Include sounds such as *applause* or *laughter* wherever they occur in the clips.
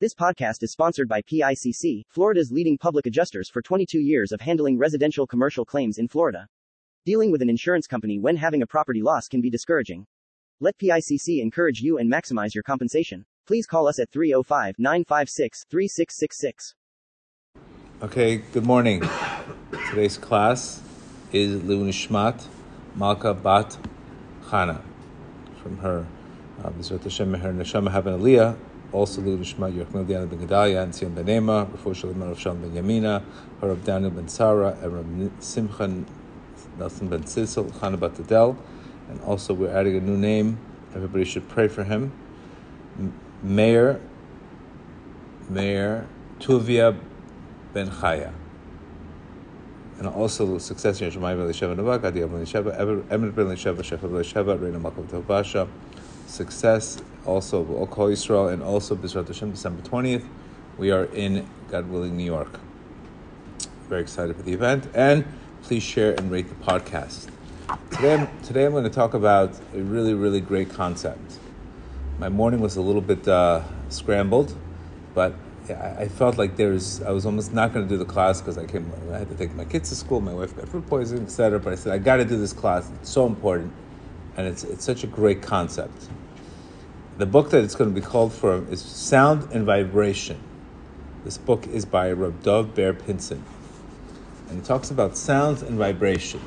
This podcast is sponsored by PICC, Florida's leading public adjusters for 22 years of handling residential commercial claims in Florida. Dealing with an insurance company when having a property loss can be discouraging. Let PICC encourage you and maximize your compensation. Please call us at 305 956 3666. Okay, good morning. Today's class is Lunishmat Malka Bat Chana. From her, uh, Hashem, her Neshama have an Aliyah. Also, Lunishmat Yerchmel Diana ben Gedalia and Tzion ben Ema, Rafu Shalom Rav Shalom ben Yamina, Rav Daniel ben Sarah, and Rav Simchan Nelson ben Sisel, Chana Bat Adel. And also, we're adding a new name. Everybody should pray for him. Mayor, Mayor Tuvia ben Chaya. And also successor in Shemai ben Lisheva Navak, Adi ben Lisheva, Emet ben Lisheva, Shefa ben Reina Malkav Tovasha. Success also Kol Yisrael and also B'ezrat Hashem, December 20th. We are in, God willing, New York. Very excited for the event. And please share and rate the podcast. Today I'm, today I'm going to talk about a really, really great concept. My morning was a little bit uh, scrambled, but I I felt like there's I was almost not going to do the class because I came I had to take my kids to school. My wife got food poisoning, etc. But I said I got to do this class. It's so important, and it's it's such a great concept. The book that it's going to be called from is Sound and Vibration. This book is by Reb Dov Ber Pinson, and it talks about sounds and vibration.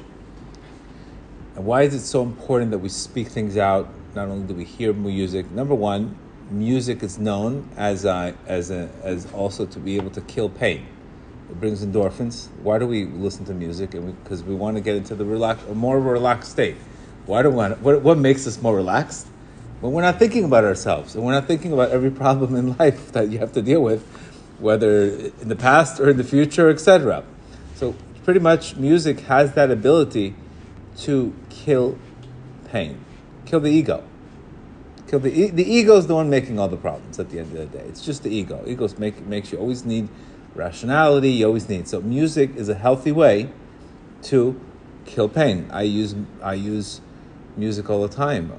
And why is it so important that we speak things out? Not only do we hear music. Number one, music is known as a, as a, as also to be able to kill pain. It brings endorphins. Why do we listen to music? Because we, want to get into the relax, a more relaxed state. Why do we want? What, what makes us more relaxed? When we're not thinking about ourselves and we're not thinking about every *laughs* problem in life that you have to deal with, whether in the past or in the future, etc. So pretty much, music has that ability to kill pain, kill the ego. Kill the, e- the ego is the one making all the problems at the end of the day. It's just the ego. Ego make, makes you always need rationality. You always need so music is a healthy way to kill pain. I use I use music all the time.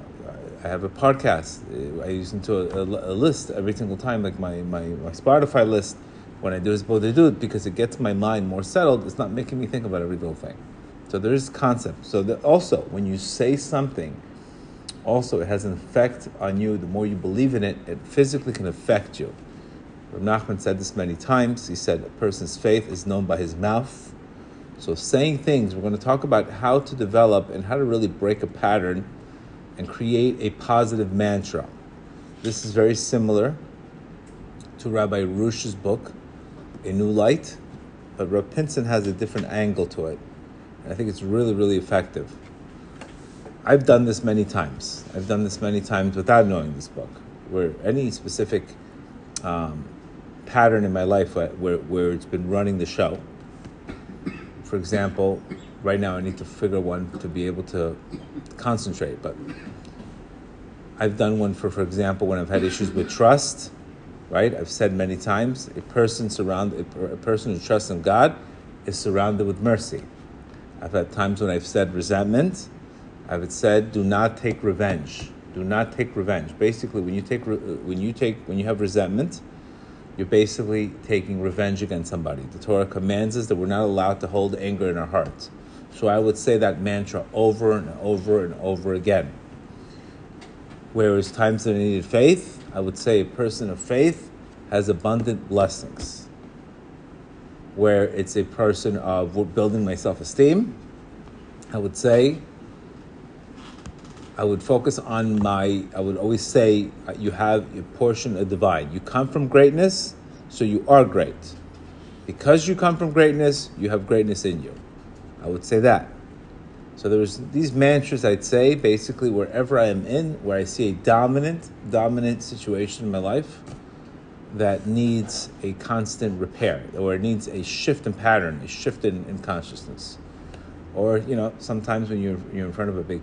I have a podcast. I listen to a, a, a list every single time, like my, my, my Spotify list. When I do is both I do it because it gets my mind more settled. It's not making me think about every little thing. So there is concept. So that also when you say something also it has an effect on you. The more you believe in it, it physically can affect you. Rav Nachman said this many times. He said a person's faith is known by his mouth. So saying things, we're going to talk about how to develop and how to really break a pattern and create a positive mantra. This is very similar to Rabbi Rush's book, A New Light, but Rav Pinson has a different angle to it. And I think it's really, really effective. I've done this many times. I've done this many times without knowing this book, where any specific um, pattern in my life where, where, where it's been running the show. For example, right now I need to figure one to be able to concentrate, but I've done one for, for example, when I've had issues with trust, right? I've said many times, a person surround a, person who trusts in God is surrounded with mercy. I've had times when I've said resentment, I've said, do not take revenge. Do not take revenge. Basically, when you take re- uh, when you take when you have resentment, you're basically taking revenge against somebody. The Torah commands us that we're not allowed to hold anger in our hearts. So I would say that mantra over and over and over again. Whereas times that I needed faith, I would say a person of faith has abundant blessings. Where it's a person of building my self esteem, I would say I would focus on my, I would always say, uh, you have a portion of divine. You come from greatness, so you are great. Because you come from greatness, you have greatness in you. I would say that. So there's these mantras I'd say basically wherever I am in, where I see a dominant, dominant situation in my life that needs a constant repair, or it needs a shift in pattern, a shift in, in consciousness. Or, you know, sometimes when you're, you're in front of a big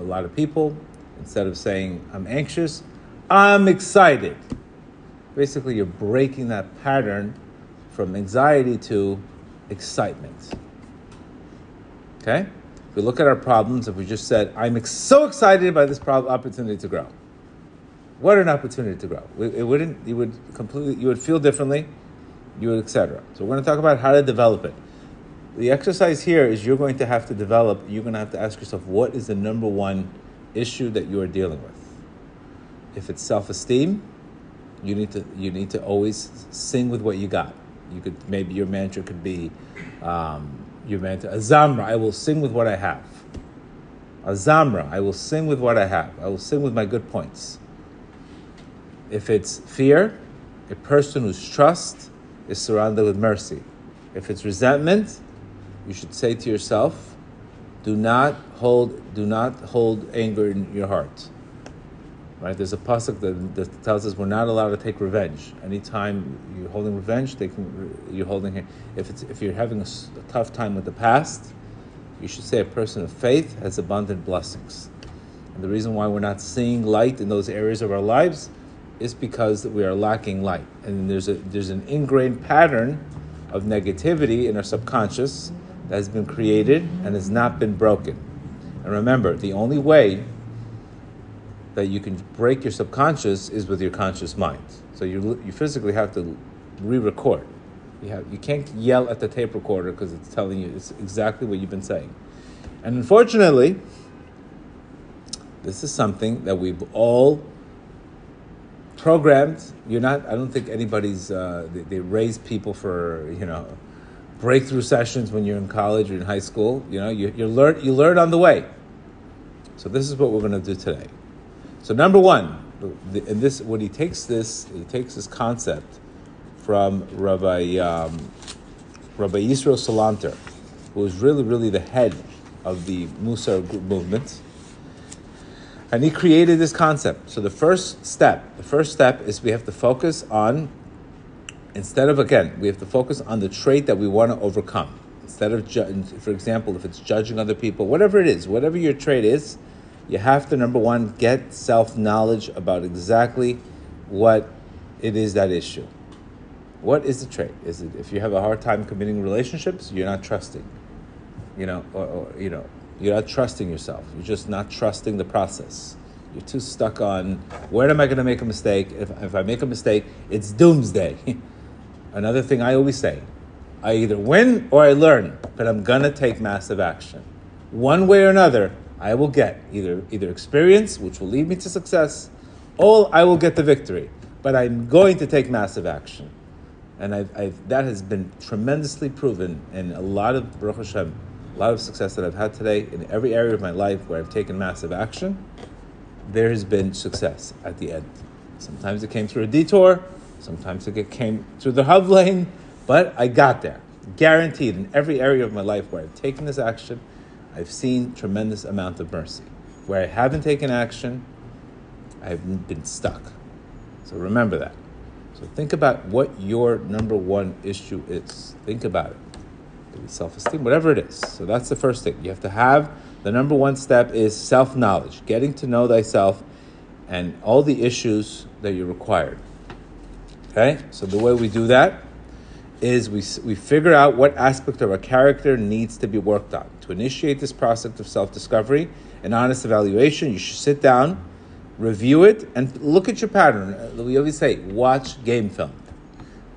a lot of people, instead of saying, I'm anxious, I'm excited. Basically, you're breaking that pattern from anxiety to excitement. Okay? If we look at our problems, if we just said, I'm so excited by this problem, opportunity to grow. What an opportunity to grow. It wouldn't, you would completely, you would feel differently, you would, etc. So we're going to talk about how to develop it. The exercise here is you're going to have to develop, you're going to have to ask yourself, what is the number one issue that you are dealing with? If it's self-esteem, you need to you need to always sing with what you got. You could maybe your mantra could be um, your mantra Azamra. I will sing with what I have. Azamra. I will sing with what I have. I will sing with my good points. If it's fear, a person whose trust is surrounded with mercy. If it's resentment, you should say to yourself, do not hold do not hold anger in your heart. Right? There's a pasuk that, that, tells us we're not allowed to take revenge. Anytime you're holding revenge, you're holding. If it's if you're having a, a tough time with the past, you should say a person of faith has abundant blessings. And the reason why we're not seeing light in those areas of our lives is because we are lacking light, and there's a there's an ingrained pattern of negativity in our subconscious that has been created and has not been broken. And remember, the only way that you can break your subconscious is with your conscious mind. So you you physically have to re-record. You have you can't yell at the tape recorder because it's telling you it's exactly what you've been saying. And unfortunately, this is something that we've all programmed. You're not. I don't think anybody's. Uh, they, they raise people for you know breakthrough sessions when you're in college or in high school. You know, you, you learn you learn on the way. So this is what we're going to do today. So number one, and this when he takes this, he takes this concept from Rabbi um, Rabbi Yisrael Salanter, who was really really the head of the Musar movement, and he created this concept. So the first step, the first step is we have to focus on instead of again, we have to focus on the trait that we want to overcome. Instead of, ju- for example, if it's judging other people, whatever it is, whatever your trait is, you have to number one get self knowledge about exactly what it is that issue. What is the trait? Is it if you have a hard time committing relationships, you're not trusting, you know, or, or you know, you're not trusting yourself. You're just not trusting the process. You're too stuck on where am I going to make a mistake? If, if I make a mistake, it's doomsday. *laughs* Another thing I always say I either win or I learn, but I'm going to take massive action. One way or another, I will get either either experience, which will lead me to success, or I will get the victory. But I'm going to take massive action, and I've, I've, that has been tremendously proven in a lot of Baruch Hashem, a lot of success that I've had today in every area of my life where I've taken massive action. There has been success at the end. Sometimes it came through a detour, sometimes it came through the hub lane, but I got there. Guaranteed in every area of my life where I've taken this action I've seen tremendous amount of mercy. Where I haven't taken action, I've been stuck. So remember that. So think about what your number one issue is. Think about it. Self esteem, whatever it is. So that's the first thing. You have to have the number one step is self knowledge, getting to know thyself and all the issues that you required. Okay? So the way we do that is we, we figure out what aspect of our character needs to be worked on. To initiate this process of self discovery and honest evaluation, you should sit down, review it, and look at your pattern. Uh, we always say, watch game film.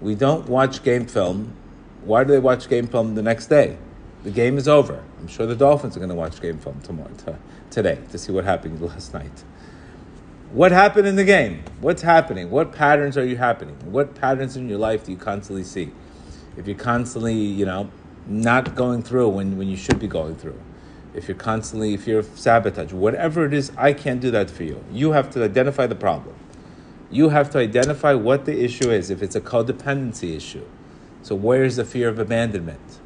We don't watch game film. Why do they watch game film the next day? The game is over. I'm sure the Dolphins are going to watch game film tomorrow, t- today to see what happened last night. What happened in the game? What's happening? What patterns are you happening? What patterns in your life do you constantly see? if you're constantly, you know, not going through when, when you should be going through, if you're constantly, if you're sabotage, whatever it is, I can't do that for you. You have to identify the problem. You have to identify what the issue is, if it's a codependency issue. So, where's the fear of abandonment?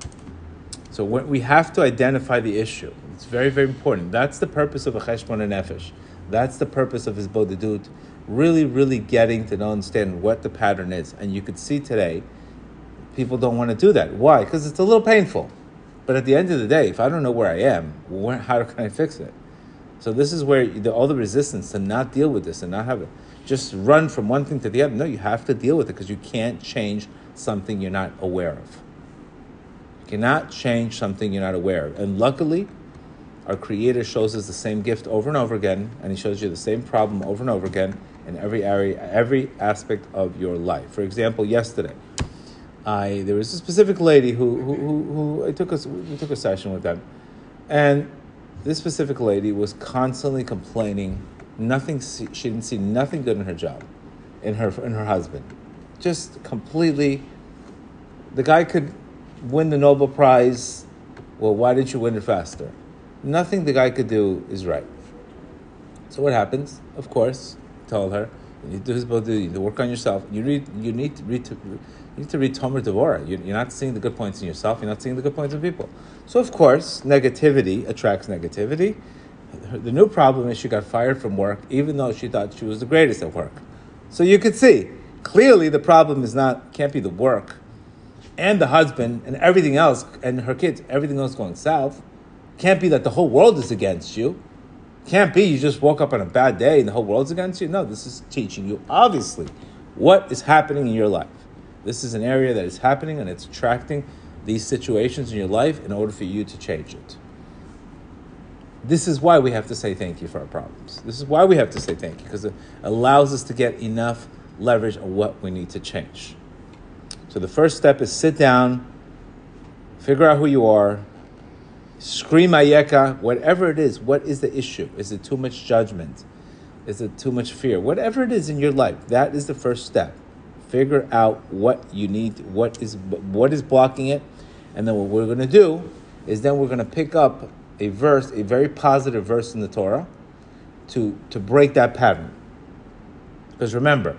So, we have to identify the issue. It's very, very important. That's the purpose of a cheshbon hanefesh. That's the purpose of hisbodedut. Really, really getting to understand what the pattern is. And you could see today people don't want to do that. Why? Because it's a little painful. But at the end of the day, if I don't know where I am, where, how can I fix it? So this is where the, all the resistance to not deal with this and not have it, just run from one thing to the other. No, you have to deal with it because you can't change something you're not aware of. You cannot change something you're not aware of. And luckily, our Creator shows us the same gift over and over again, and He shows you the same problem over and over again, in every area, every aspect of your life. For example, yesterday, I there was a specific lady who who, who, who I took a we took a session with them, and this specific lady was constantly complaining. Nothing she didn't see nothing good in her job, in her in her husband, just completely. The guy could win the Nobel Prize. Well, why didn't you win it faster? Nothing the guy could do is right. So what happens? Of course, told her, you need to do his you need to work on yourself. You read, you need to read, you need to read Tomer Devorah. You're not seeing the good points in yourself. You're not seeing the good points in people. So of course, negativity attracts negativity. The new problem is she got fired from work, even though she thought she was the greatest at work. So you could see clearly the problem is not can't be the work, and the husband and everything else and her kids. Everything else going south. Can't be that the whole world is against you. Can't be you just woke up on a bad day and the whole world's against you. No, this is teaching you, obviously, what is happening in your life. This is an area that is happening and it's attracting these situations in your life in order for you to change it. This is why we have to say thank you for our problems. This is why we have to say thank you, because it allows us to get enough leverage on what we need to change. So the first step is sit down, figure out who you are, Scream ayeka, whatever it is, what is the issue? Is it too much judgment? Is it too much fear? Whatever it is in your life, that is the first step. Figure out what you need, what is what is blocking it, and then what we're going to do is then we're going to pick up a verse, a very positive verse in the Torah, to to break that pattern. Because remember,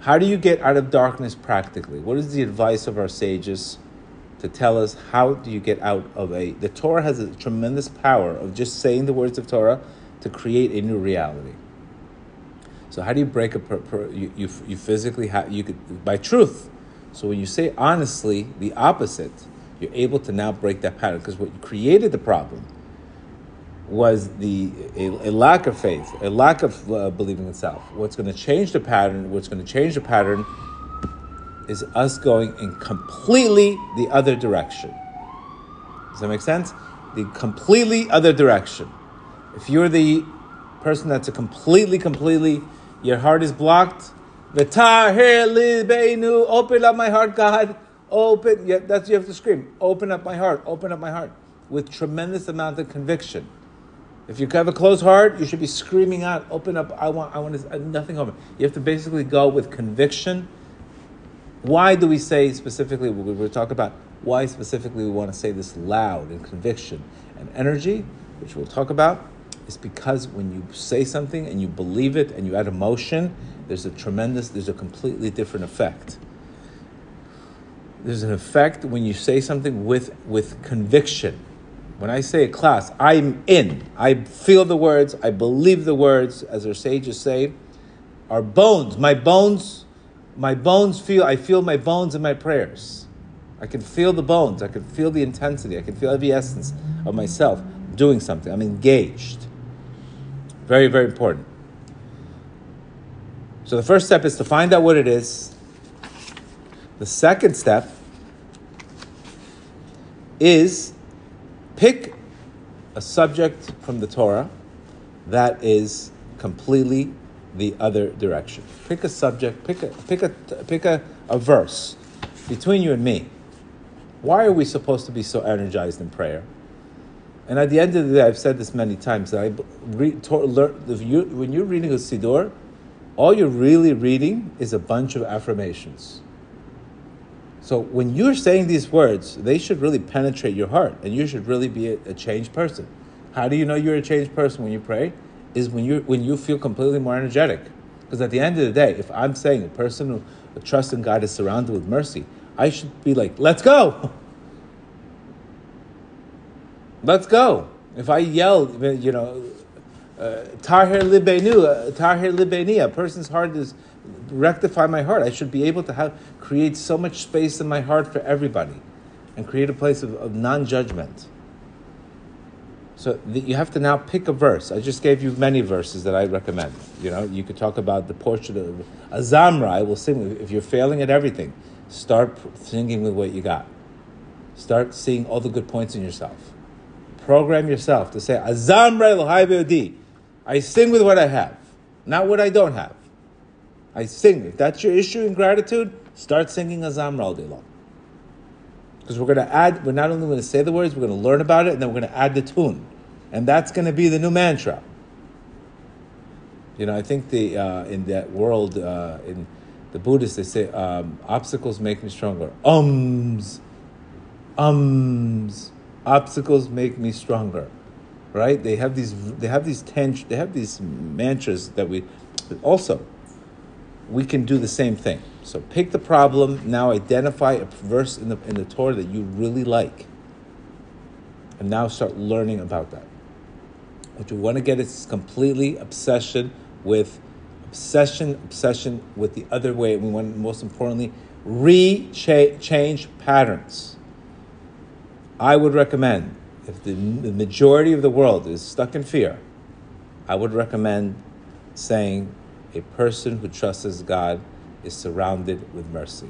how do you get out of darkness practically? What is the advice of our sages? To tell us how do you get out of a. The Torah has a tremendous power of just saying the words of Torah to create a new reality. So how do you break a per, per, you, you you physically have you could by truth. So when you say honestly the opposite, you're able to now break that pattern because what created the problem was the a, a, lack of faith, a lack of uh, believing in self. What's going to change the pattern? What's going to change the pattern is us going in completely the other direction. Does that make sense? The completely other direction. If you're the person that's a completely, completely, your heart is blocked, open up my heart, God. Open, yeah, that's you have to scream. Open up my heart, open up my heart. With tremendous amount of conviction. If you have a closed heart, you should be screaming out, open up, I want, I want to, uh, nothing open. You have to basically go with conviction why do we say specifically, we are talking about why specifically we want to say this loud and conviction and energy, which we'll talk about, is because when you say something and you believe it and you add emotion, there's a tremendous, there's a completely different effect. There's an effect when you say something with, with conviction. When I say a class, I'm in. I feel the words, I believe the words, as our sages say. Our bones, my bones my bones feel, I feel my bones in my prayers. I can feel the bones. I can feel the intensity. I can feel every essence of myself doing something. I'm engaged. Very, very important. So the first step is to find out what it is. The second step is pick a subject from the Torah that is completely the other direction. Pick a subject, pick a, pick a, pick a, a verse between you and me. Why are we supposed to be so energized in prayer? And at the end of the day, I've said this many times I read, to, learn, you, when you're reading a Siddur, all you're really reading is a bunch of affirmations. So when you're saying these words, they should really penetrate your heart, and you should really be a, a changed person. How do you know you're a changed person when you pray? Is when you when you feel completely more energetic. Because at the end of the day, if I'm saying a person who trusts in God is surrounded with mercy, I should be like, let's go. *laughs* Let's go. If I yell, you know, uh, Tahir libenu, uh, Tahir libeni, a person's heart is rectify my heart. I should be able to have create so much space in my heart for everybody, and create a place of, of non-judgment. So the, you have to now pick a verse. I just gave you many verses that I recommend. You know, you could talk about the portrait of Azamra. I will sing. If you're failing at everything, start singing with what you got. Start seeing all the good points in yourself. Program yourself to say Azamra I sing with what I have, not what I don't have. I sing. If that's your issue in gratitude, start singing Azamra all day long. Because we're going to add, we're not only going to say the words, we're going to learn about it, and then we're going to add the tune. And that's going to be the new mantra. You know, I think the uh, in that world, uh, in the Buddhists, they say, um, obstacles make me stronger. Ums, ums, obstacles make me stronger. Right? They have these, they have these ten, they have these mantras that we, also, we can do the same thing. So pick the problem. Now identify a verse in the in the Torah that you really like, and now start learning about that. What you want to get is completely obsession with obsession, obsession with the other way. We want, most importantly, re-change patterns. I would recommend, if the, the majority of the world is stuck in fear, I would recommend saying a person who trusts God is surrounded with mercy.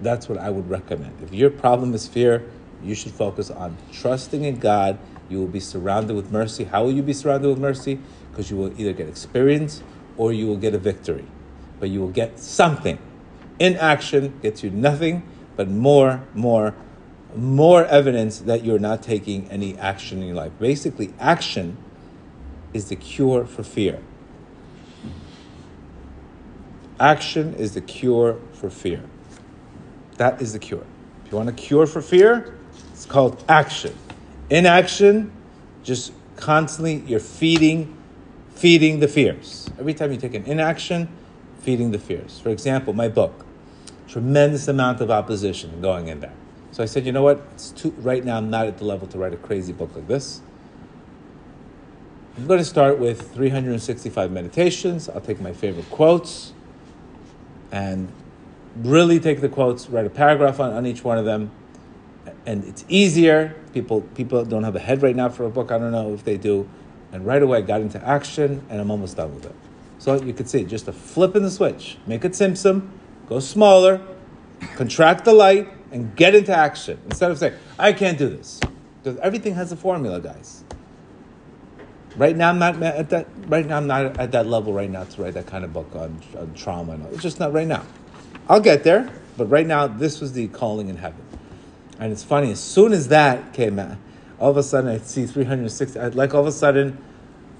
That's what I would recommend. If your problem is fear, you should focus on trusting in God. You will be surrounded with mercy. How will you be surrounded with mercy? because you will either get experience or you will get a victory. But you will get something. Inaction gets you nothing but more, more, more evidence that you're not taking any action in your life. Basically, action is the cure for fear. Action is the cure for fear. That is the cure. If you want a cure for fear, it's called action. Inaction, just constantly you're feeding feeding the fears. Every time you take an inaction, feeding the fears. For example, my book, tremendous amount of opposition going in there. So I said, you know what? It's too, right now, I'm not at the level to write a crazy book like this. I'm going to start with 365 meditations. I'll take my favorite quotes and really take the quotes, write a paragraph on, on each one of them. And it's easier. People people don't have a head right now for a book. I don't know if they do and right away I got into action, and I'm almost done with it. So you could see just a flip in the switch, make it tzimtzum, go smaller, contract the light, and get into action instead of saying I can't do this. Because everything has a formula, guys. Right now, I'm not at that. Right now, I'm not at that level right now to write that kind of book on, on trauma. And all. It's just not right now. I'll get there, but right now, this was the calling in heaven. And it's funny. As soon as that came out, all of a sudden I see 360, like all of a sudden,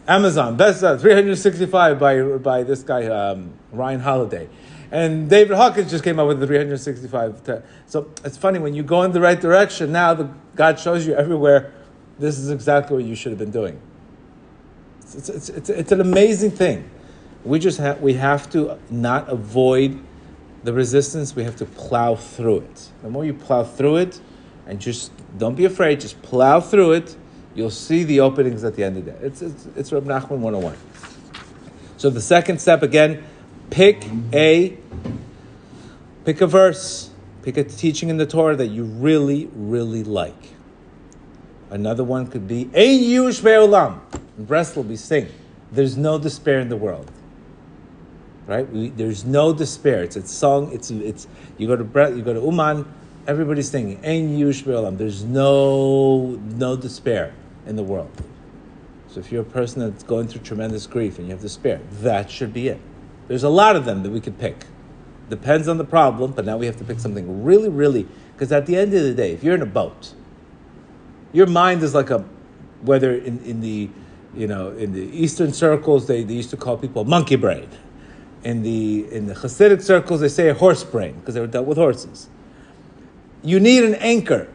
Amazon, best uh, 365 by, by this guy, um, Ryan Holiday. And David Hawkins just came up with the 365. T- so it's funny, when you go in the right direction, now the, God shows you everywhere, this is exactly what you should have been doing. It's, it's, it's, it's an amazing thing. We just have, we have to not avoid the resistance, we have to plow through it. The more you plow through it, and just don't be afraid, just plow through it. You'll see the openings at the end of the day. It's, it's, it's Reb Nachman 101. So the second step again, pick a pick a verse, pick a teaching in the Torah that you really, really like. Another one could be Ein Yush Be'olam. In Breslov we sing, there's no despair in the world. Right? We, there's no despair. It's a song. It's it's you go to Bre- you go to Uman everybody's singing Ein Yush There's no no despair in the world. So if you're a person that's going through tremendous grief and you have despair, that should be it. There's a lot of them that we could pick. Depends on the problem, but now we have to pick something really, really, because at the end of the day, if you're in a boat, your mind is like a, whether in, in the, you know, in the Eastern circles, they, they used to call people monkey brain. In the, in the Hasidic circles, they say horse brain, because they were dealt with horses you need an anchor.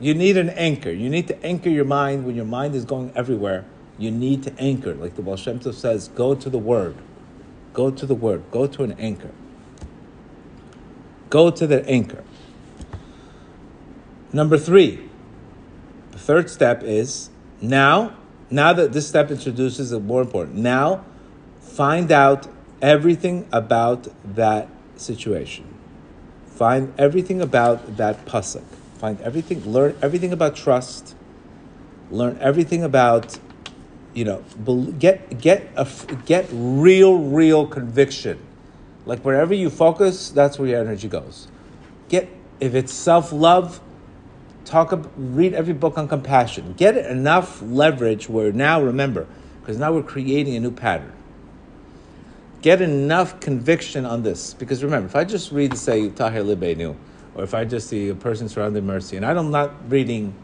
You need an anchor. You need to anchor your mind when your mind is going everywhere. You need to anchor. Like the Baal Tov says, go to the Word. Go to the Word. Go to an anchor. Go to the anchor. Number three, third step is now, now that this step introduces a more important, now find out everything about that situation. Find everything about that pasuk. Find everything. Learn everything about trust. Learn everything about, you know, get get a, get real, real conviction. Like wherever you focus, that's where your energy goes. Get if it's self love, talk. Read every book on compassion. Get enough leverage where now remember, because now we're creating a new pattern get enough conviction on this. Because remember, if I just read, say, Tahir Libenu, or if I just see a person surrounded mercy, and I'm not reading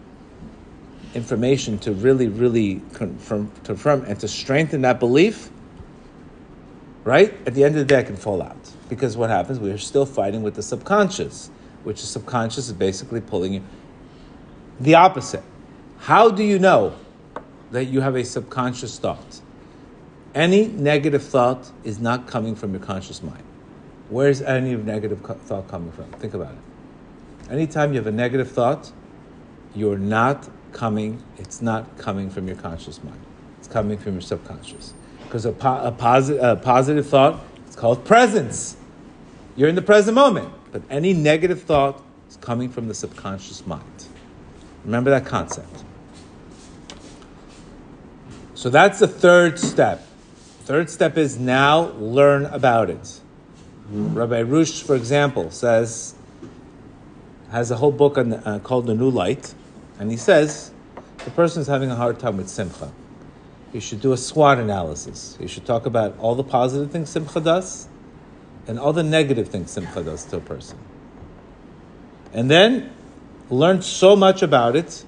information to really, really confirm, confirm and to strengthen that belief, right? At the end of the day, I can fall out. Because what happens? We are still fighting with the subconscious, which is subconscious is basically pulling you. The opposite. How do you know that you have a subconscious thought? Any negative thought is not coming from your conscious mind. Where's any negative thought coming from? Think about it. Anytime you have a negative thought, you're not coming, it's not coming from your conscious mind. It's coming from your subconscious. Because a, po- a, posi- a positive thought, it's called presence. You're in the present moment. But any negative thought is coming from the subconscious mind. Remember that concept. So that's the third step. Third step is now learn about it. Rabbi Rush, for example, says, has a whole book on, uh, called The New Light, and he says the person is having a hard time with simcha. You should do a SWOT analysis. You should talk about all the positive things simcha does and all the negative things simcha does to a person. And then learn so much about it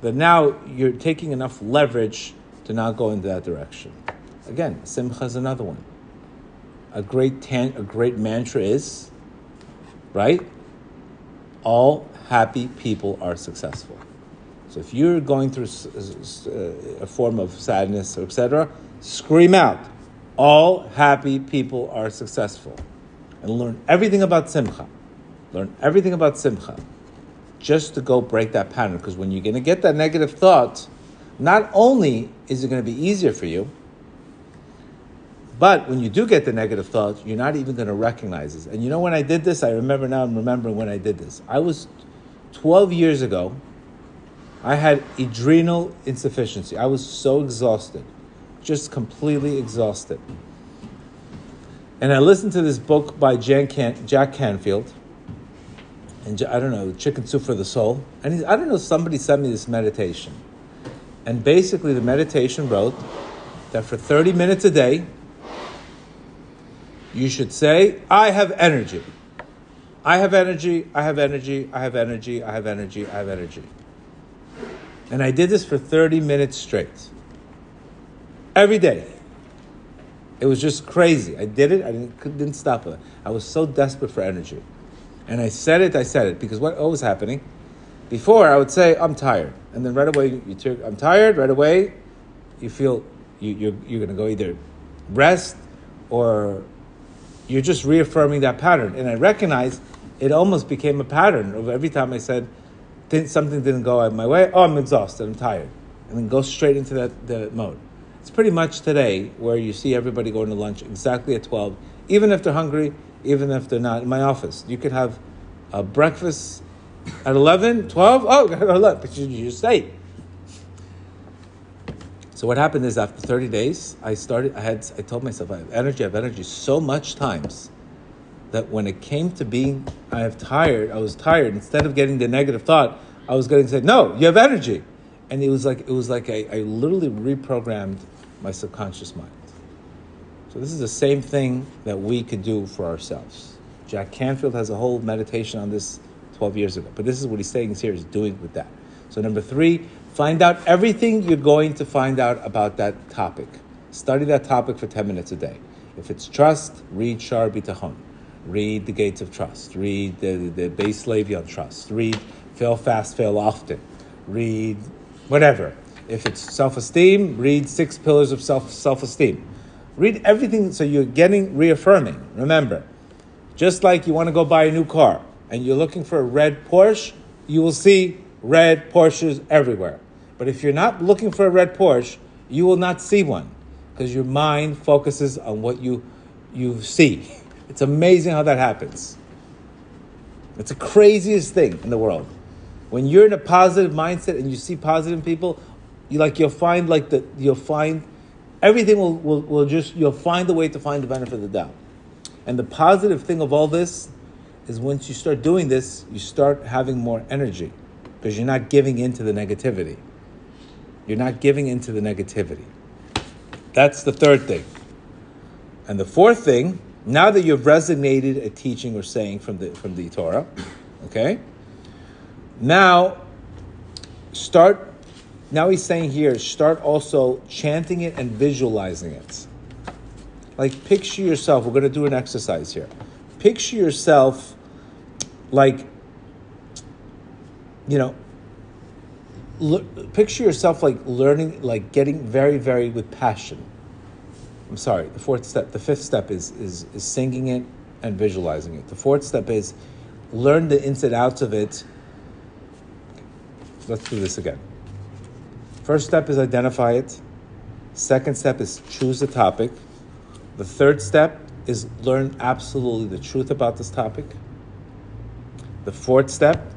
that now you're taking enough leverage to not go into that direction. Again, simcha is another one. A great tan- a great mantra is, right? All happy people are successful. So if you're going through uh, a form of sadness or etc., scream out, all happy people are successful. And learn everything about simcha. Learn everything about simcha. Just to go break that pattern. Because when you're going to get that negative thought, not only is it going to be easier for you, but when you do get the negative thought, you're not even going to recognize this. And you know when I did this, I remember now, I'm remembering when I did this. I was 12 years ago, I had adrenal insufficiency. I was so exhausted, just completely exhausted. And I listened to this book by Can- Jack Canfield, and I don't know, Chicken Soup for the Soul. And I don't know, somebody sent me this meditation. And basically, the meditation wrote that for 30 minutes a day, you should say, I have energy. I have energy, I have energy, I have energy, I have energy, I have energy. And I did this for 30 minutes straight. Every day. It was just crazy. I did it, I didn't, didn't stop it. I was so desperate for energy. And I said it, I said it, because what, was happening? Before, I would say, I'm tired. And then right away, you took, I'm tired, right away, you feel you, you're, you're going to go either rest or you're just reaffirming that pattern. And I recognize it almost became a pattern of every time I said something didn't go my way, oh, I'm exhausted, I'm tired. And then go straight into that the mode. It's pretty much today where you see everybody going to lunch exactly at 12, even if they're hungry, even if they're not. In my office, you could have a breakfast at 11, 12, oh, *laughs* look, but you, you just ate. So what happened is after 30 days, I started, I had, I told myself, I have energy, I have energy so much times that when it came to being, I have tired, I was tired, instead of getting the negative thought, I was getting said, no, you have energy. And it was like, it was like I, I literally reprogrammed my subconscious mind. So this is the same thing that we could do for ourselves. Jack Canfield has a whole meditation on this 12 years ago. But this is what he's saying here is doing with that. So number three, find out everything you're going to find out about that topic. Study that topic for 10 minutes a day. If it's trust, read Shar Bitachon. Read the Gates of Trust. Read the, the Beis HaLevi on Trust. Read Fail Fast, Fail Often. Read whatever. If it's self-esteem, read Six Pillars of Self Self-Esteem. Read everything so you're getting reaffirming. Remember, just like you want to go buy a new car and you're looking for a red Porsche, you will see red Porsches everywhere. But if you're not looking for a red Porsche, you will not see one because your mind focuses on what you, you see. *laughs* It's amazing how that happens. It's the craziest thing in the world. When you're in a positive mindset and you see positive people, you like you'll find like the you'll find everything will, will, will just you'll find a way to find the benefit of the doubt. And the positive thing of all this is once you start doing this, you start having more energy because you're not giving into the negativity. You're not giving into the negativity. That's the third thing. And the fourth thing, now that you've resonated a teaching or saying from the from the Torah, okay? Now start now he's saying here, start also chanting it and visualizing it. Like picture yourself, we're gonna do an exercise here. Picture yourself like you know look, picture yourself like learning like getting very very with passion i'm sorry the fourth step the fifth step is is, is singing it and visualizing it the fourth step is learn the ins and outs of it let's do this again first step is identify it second step is choose the topic the third step is learn absolutely the truth about this topic the fourth step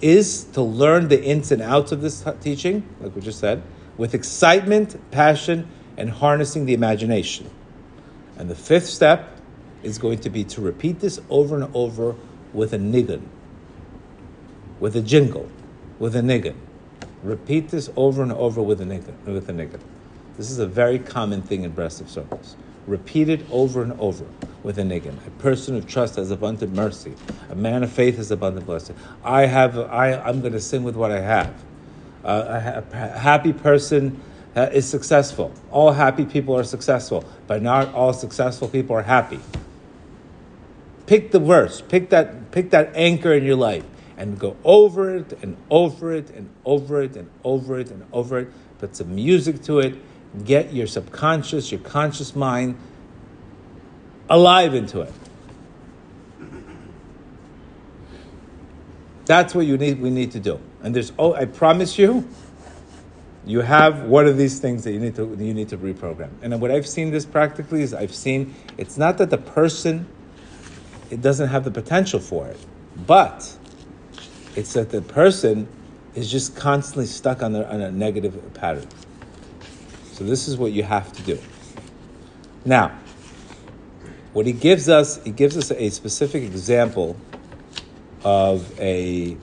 is to learn the ins and outs of this teaching, like we just said, with excitement, passion, and harnessing the imagination. And the fifth step is going to be to repeat this over and over with a nigun, with a jingle, with a nigun. Repeat this over and over with a nigun. With a. This is a very common thing in Breslov circles. Repeat it over and over with a nigun. A person of trust has abundant mercy. A man of faith has abundant blessing. I have. I. I'm going to sing with what I have. Uh, a, a happy person uh, is successful. All happy people are successful, but not all successful people are happy. Pick the verse. Pick that. Pick that anchor in your life and go over it and over it and over it and over it and over it. Put some music to it. Get your subconscious, your conscious mind alive into it. That's what you need. We need to do. And there's. Oh, I promise you, you have one of these things that you need to you need to reprogram. And what I've seen this practically is I've seen it's not that the person it doesn't have the potential for it, but it's that the person is just constantly stuck on, on a negative pattern. So this is what you have to do. Now, what he gives us, he gives us a specific example of a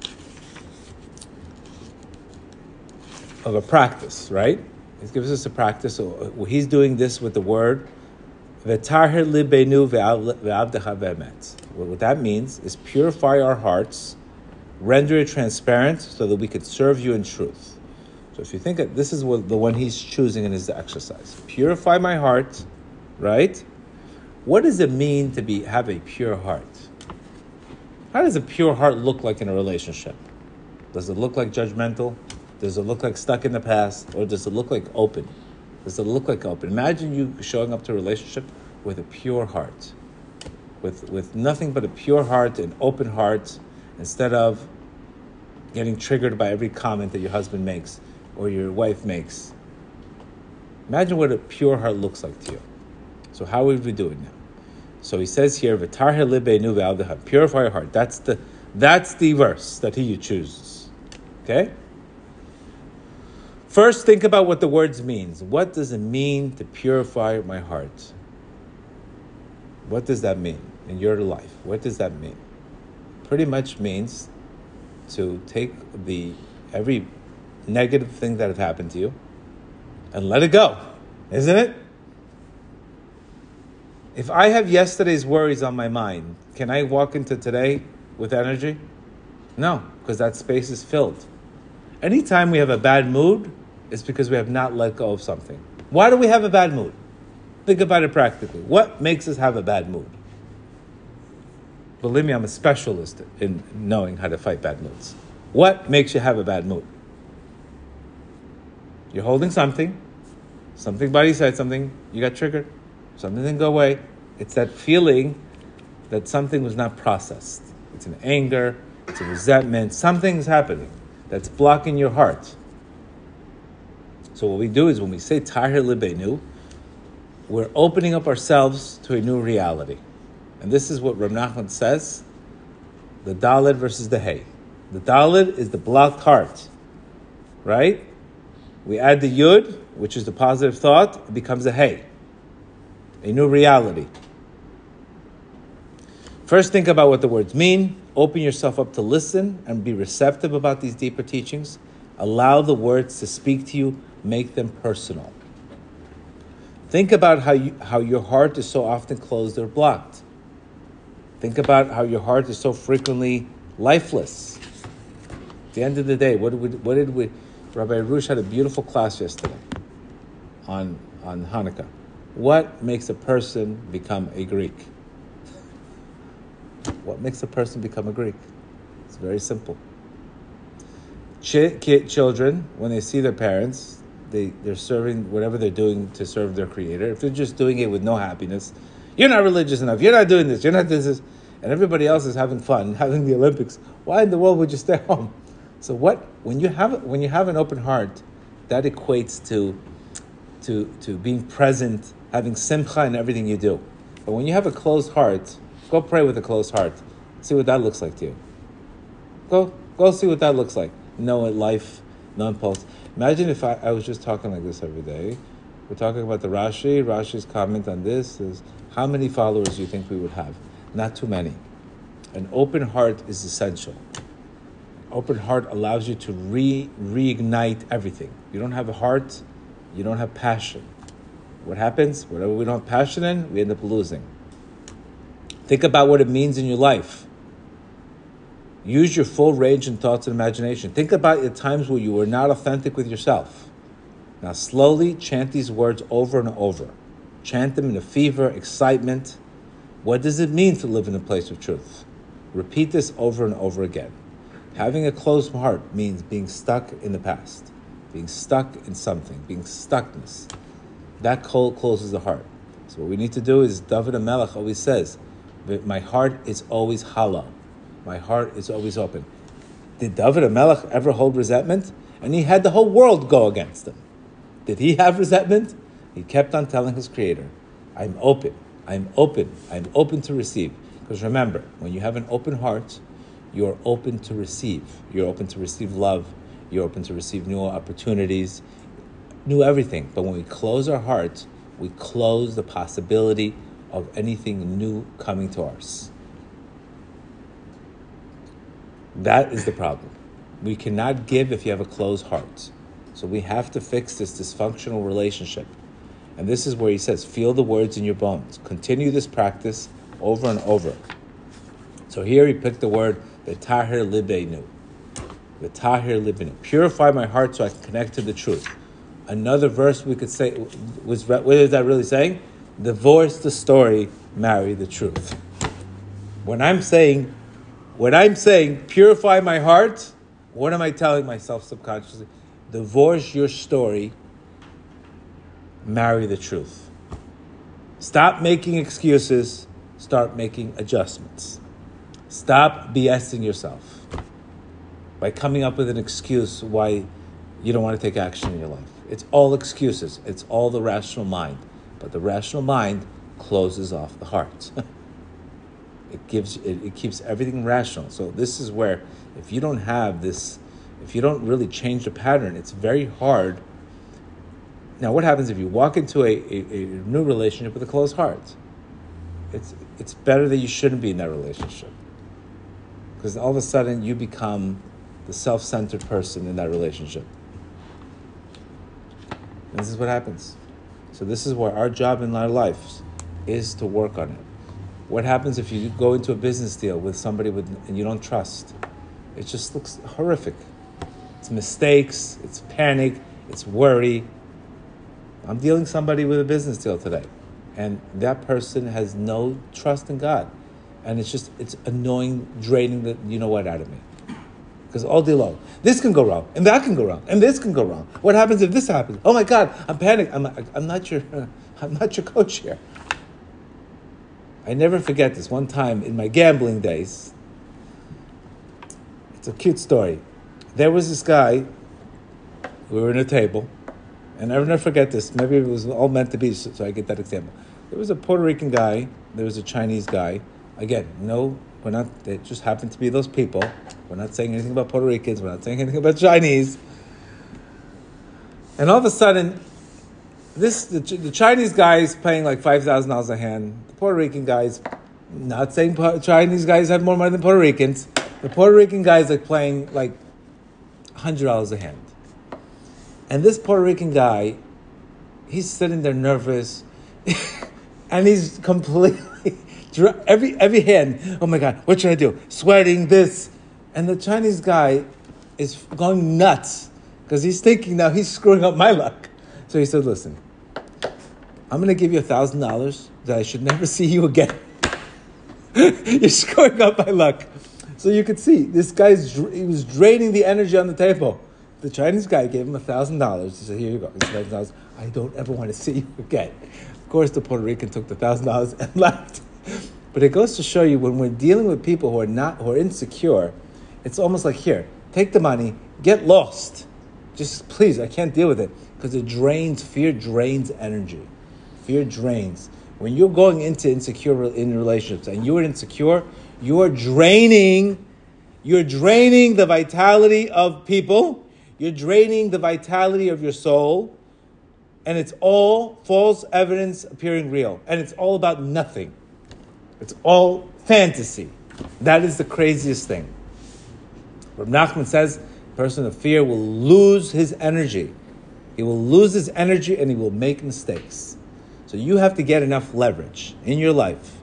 of a practice, right? He gives us a practice. So he's doing this with the word "vetaher libenu ve'avdecha What that means is purify our hearts, render it transparent, so that we could serve you in truth. So if you think that this is what the one he's choosing in his exercise, purify my heart, right? What does it mean to be have a pure heart? How does a pure heart look like in a relationship? Does it look like judgmental? Does it look like stuck in the past? Or does it look like open? Does it look like open? Imagine you showing up to a relationship with a pure heart, with, with nothing but a pure heart, an open heart, instead of getting triggered by every comment that your husband makes or your wife makes. Imagine what a pure heart looks like to you. So how would we do it now? So he says here, purify your heart. That's the that's the verse that he chooses. Okay? First, think about what the words means. What does it mean to purify my heart? What does that mean in your life? What does that mean? Pretty much means to take the every negative thing that have happened to you and let it go, isn't it? If I have yesterday's worries on my mind, can I walk into today with energy? No, because that space is filled. Anytime we have a bad mood, it's because we have not let go of something. Why do we have a bad mood? Think about it practically. What makes us have a bad mood? Believe me, I'm a specialist in knowing how to fight bad moods. What makes you have a bad mood? You're holding something, something body said something, you got triggered. Something didn't go away. It's that feeling that something was not processed. It's an anger, it's a resentment, something's happening that's blocking your heart. So what we do is when we say Tahir Libenu, we're opening up ourselves to a new reality. And this is what Rav Nachman says, the Dalid versus the Hay. The Dalid is the blocked heart, right? We add the Yud, which is the positive thought, it becomes a Hay a new reality. First, think about what the words mean. Open yourself up to listen and be receptive about these deeper teachings. Allow the words to speak to you, make them personal. Think about how, you, how your heart is so often closed or blocked. Think about how your heart is so frequently lifeless. At the end of the day, what did we, what did we Rabbi Rush had a beautiful class yesterday on, on Hanukkah. What makes a person become a Greek? What makes a person become a Greek? It's very simple. Ch- children, when they see their parents, they, they're serving whatever they're doing to serve their creator. If they're just doing it with no happiness, you're not religious enough, you're not doing this, you're not this, and everybody else is having fun, *laughs* having the Olympics, why in the world would you stay *laughs* home? So what when you have when you have an open heart, that equates to to to being present, having simcha in everything you do. But when you have a closed heart, go pray with a closed heart. See what that looks like to you. Go go see what that looks like. No life, no impulse. Imagine if I, I was just talking like this every day. We're talking about the Rashi. Rashi's comment on this is how many followers do you think we would have? Not too many. An open heart is essential. Open heart allows you to re reignite everything. You don't have a heart, you don't have passion. What happens? Whatever we don't have passion in, we end up losing. Think about what it means in your life. Use your full range in thoughts and imagination. Think about the times where you were not authentic with yourself. Now, slowly chant these words over and over. Chant them in a fever, excitement. What does it mean to live in a place of truth? Repeat this over and over again. Having a closed heart means being stuck in the past, being stuck in something, being stuckness. That cold closes the heart. So what we need to do is David HaMelech always says, my heart is always hollow. My heart is always open. Did David HaMelech ever hold resentment? And he had the whole world go against him. Did he have resentment? He kept on telling his creator, I'm open. I'm open. I'm open to receive. Because remember, when you have an open heart, you're open to receive. You're open to receive love. You're open to receive new opportunities, new everything. But when we close our hearts, we close the possibility of anything new coming to us. That is the problem. We cannot give if you have a closed heart. So we have to fix this dysfunctional relationship. And this is where he says, feel the words in your bones. Continue this practice over and over. So here he picked the word vetaher libenu. The tahir libenu. Purify my heart so I can connect to the truth. Another verse we could say was what is that really saying? Divorce the story, marry the truth. When I'm saying, when I'm saying purify my heart, what am I telling myself subconsciously? Divorce your story, marry the truth. Stop making excuses, start making adjustments. Stop BSing yourself by coming up with an excuse why you don't want to take action in your life. It's all excuses, it's all the rational mind. But the rational mind closes off the heart. *laughs* it gives it, it keeps everything rational. So this is where if you don't have this if you don't really change the pattern, it's very hard. Now, what happens if you walk into a, a, a new relationship with a closed heart? It's, it's better that you shouldn't be in that relationship because all of a sudden you become the self centered person in that relationship. And this is what happens. So, this is where our job in our lives is to work on it. What happens if you go into a business deal with somebody with, and you don't trust? It just looks horrific. It's mistakes, it's panic, it's worry. I'm dealing somebody with a business deal today, and that person has no trust in God and it's just it's annoying, draining the you know what out of me. Because all day long, this can go wrong, and that can go wrong, and this can go wrong. What happens if this happens? Oh my God, I'm panicked. I'm, I'm not your, *laughs* I'm not your coach here. I never forget this one time in my gambling days. It's a cute story. There was this guy. We were in a table, and I'll never forget this. Maybe it was all meant to be, so I get that example. There was a Puerto Rican guy. There was a Chinese guy Again, no, we're not, they just happened to be those people. We're not saying anything about Puerto Ricans, we're not saying anything about Chinese. And all of a sudden, this the, the Chinese guy is paying like $5,000 a hand. The Puerto Rican guys, not saying Chinese guys have more money than Puerto Ricans. The Puerto Rican guys are playing like $100 a hand. And this Puerto Rican guy, he's sitting there nervous *laughs* and he's completely *laughs* every every hand. Oh my God, what should I do? Sweating this, and the Chinese guy is going nuts because he's thinking now he's screwing up my luck. So he said, "Listen, I'm going to give you a thousand dollars that I should never *laughs* see you again. You're screwing up my luck." So you could see this guy's he was draining the energy on the table. The Chinese guy gave him a thousand dollars. He said, "Here you go. Thousand dollars. I don't ever want to see you again." Of course, the Puerto Rican took the thousand dollars *laughs* and left. But it goes to show you when we're dealing with people who are not who are insecure, it's almost like here, take the money, get lost. Just please, I can't deal with it because it drains. Fear drains energy. Fear drains. When you're going into insecure in relationships and you're insecure, you're draining. You're draining the vitality of people. You're draining the vitality of your soul. And it's all false evidence appearing real. And it's all about nothing. It's all fantasy. That is the craziest thing. Rab Nachman says, a person of fear will lose his energy. He will lose his energy and he will make mistakes. So you have to get enough leverage in your life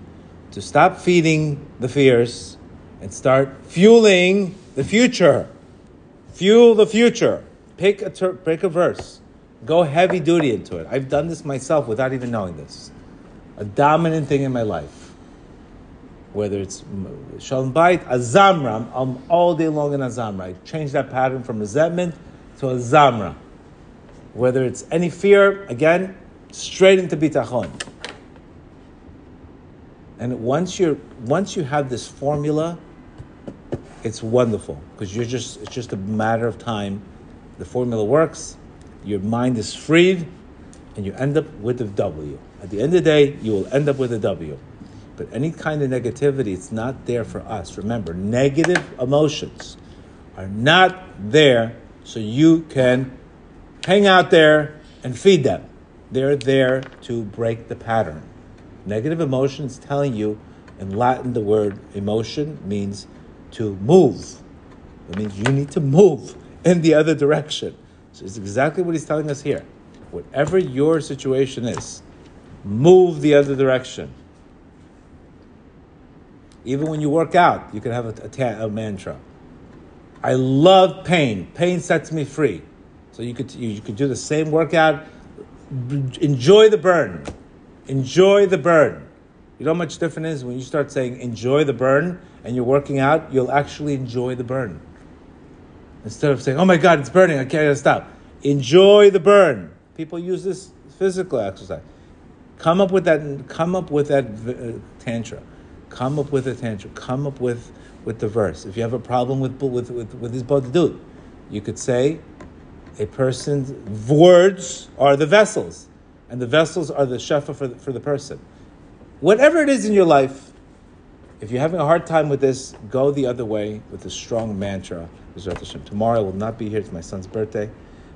to stop feeding the fears and start fueling the future. Fuel the future. Pick a, ter- pick a verse. Go heavy duty into it. I've done this myself without even knowing this. A dominant thing in my life whether it's Shalom Bait, Azamra, I'm all day long in Azamra. I change that pattern from resentment to Azamra. Whether it's any fear, again, straight into Bitachon. And once you're once you have this formula, it's wonderful because you're just it's just a matter of time. The formula works, your mind is freed, and you end up with a W. At the end of the day, you will end up with a W. But any kind of negativity, it's not there for us. Remember, negative emotions are not there so you can hang out there and feed them. They're there to break the pattern. Negative emotions telling you, in Latin, the word emotion means to move. It means you need to move in the other direction. So it's exactly what he's telling us here. Whatever your situation is, move the other direction. Even when you work out, you can have a, a, a mantra. I love pain. Pain sets me free. So you could you, you could do the same workout. Enjoy the burn. Enjoy the burn. You know how much different is when you start saying enjoy the burn and you're working out, you'll actually enjoy the burn. Instead of saying, oh my God, it's burning, I can't stop. Enjoy the burn. People use this physical exercise. Come up with that, come up with that uh, tantra. Come up with a tantra. Come up with, with the verse. If you have a problem with with with, with hisbodedut, you could say, a person's words are the vessels, and the vessels are the shefa for the, for the person. Whatever it is in your life, if you're having a hard time with this, go the other way with a strong mantra. Tomorrow I will not be here. It's my son's birthday,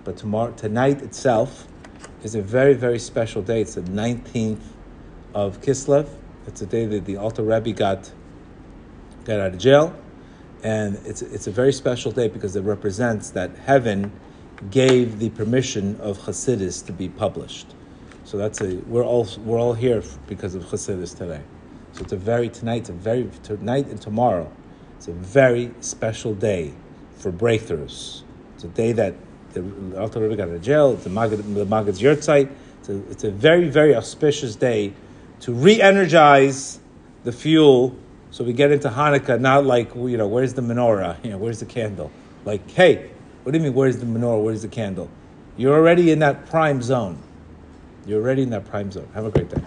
but tomorrow tonight itself is a very very special day. It's the 19th of Kislev it's the day that the Alter Rebbe got got out of jail, and it's it's a very special day because it represents that heaven gave the permission of Chassidus to be published. So that's a we're all we're all here because of Chassidus today. So it's a very tonight, It's a very tonight and tomorrow. It's a very special day for breakthroughs. It's a day that the Alter Rebbe got out of jail. It's the Maggid, the Maggid's Yurtzeit. It's a, it's a very very auspicious day to re-energize the fuel so we get into Hanukkah not like, you know, where's the menorah? *laughs* You know, where's the candle? Like, hey, what do you mean, where's the menorah? Where's the candle? You're already in that prime zone. You're already in that prime zone. Have a great day.